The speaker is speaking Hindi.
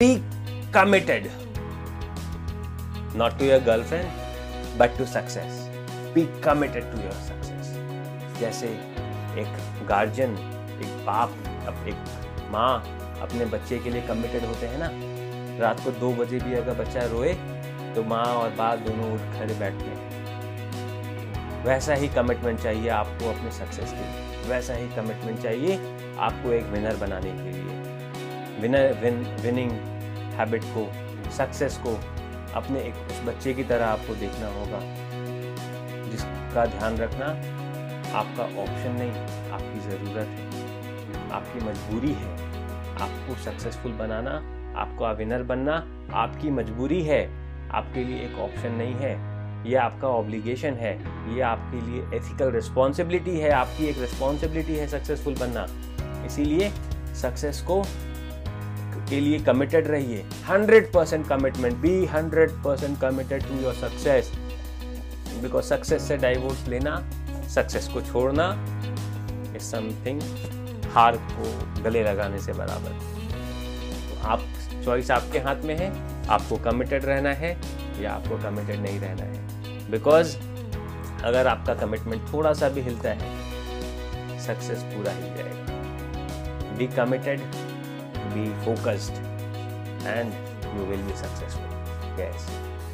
be committed. Not to your girlfriend, but to success. Be committed to your success. जैसे एक गार्जियन एक बाप एक माँ अपने बच्चे के लिए कमिटेड होते हैं ना? रात को दो बजे भी अगर बच्चा रोए तो माँ और बाप दोनों उठ खड़े बैठते हैं। वैसा ही कमिटमेंट चाहिए आपको अपने सक्सेस के लिए। वैसा ही कमिटमेंट चाहिए आपको एक विनर बनाने के लिए। विनर विन विनिंग हैबिट को सक्सेस को अपने एक उस बच्चे की तरह आपको देखना होगा। जिसका ध्यान रखना आपका ऑप्शन नहीं, आपकी ज़रूरत है। आपकी मजबूरी है। आपको सक्सेसफुल बनाना, आपको विनर बनना आपकी मजबूरी है। आपके लिए एक ऑप्शन नहीं है। ये आपका ऑब्लिगेशन है। ये आपके लिए एथिकल रिस्पॉन्सिबिलिटी है। आपकी एक रिस्पॉन्सिबिलिटी है सक्सेसफुल बनना। इसीलिए सक्सेस को के लिए कमिटेड रहिए। 100 percent commitment be 100 percent committed to your success because success से डाइवोर्स लेना सक्सेस को छोड़ना इज़ समथिंग हार को गले लगाने से बराबर। तो आप चॉइस आपके हाथ में है, आपको कमिटेड रहना है या आपको कमिटेड नहीं रहना है। बिकॉज़ अगर आपका कमिटमेंट थोड़ा सा भी हिलता है सक्सेस पूरा हिल जाएगा। Be committed be focused and you will be successful. Yes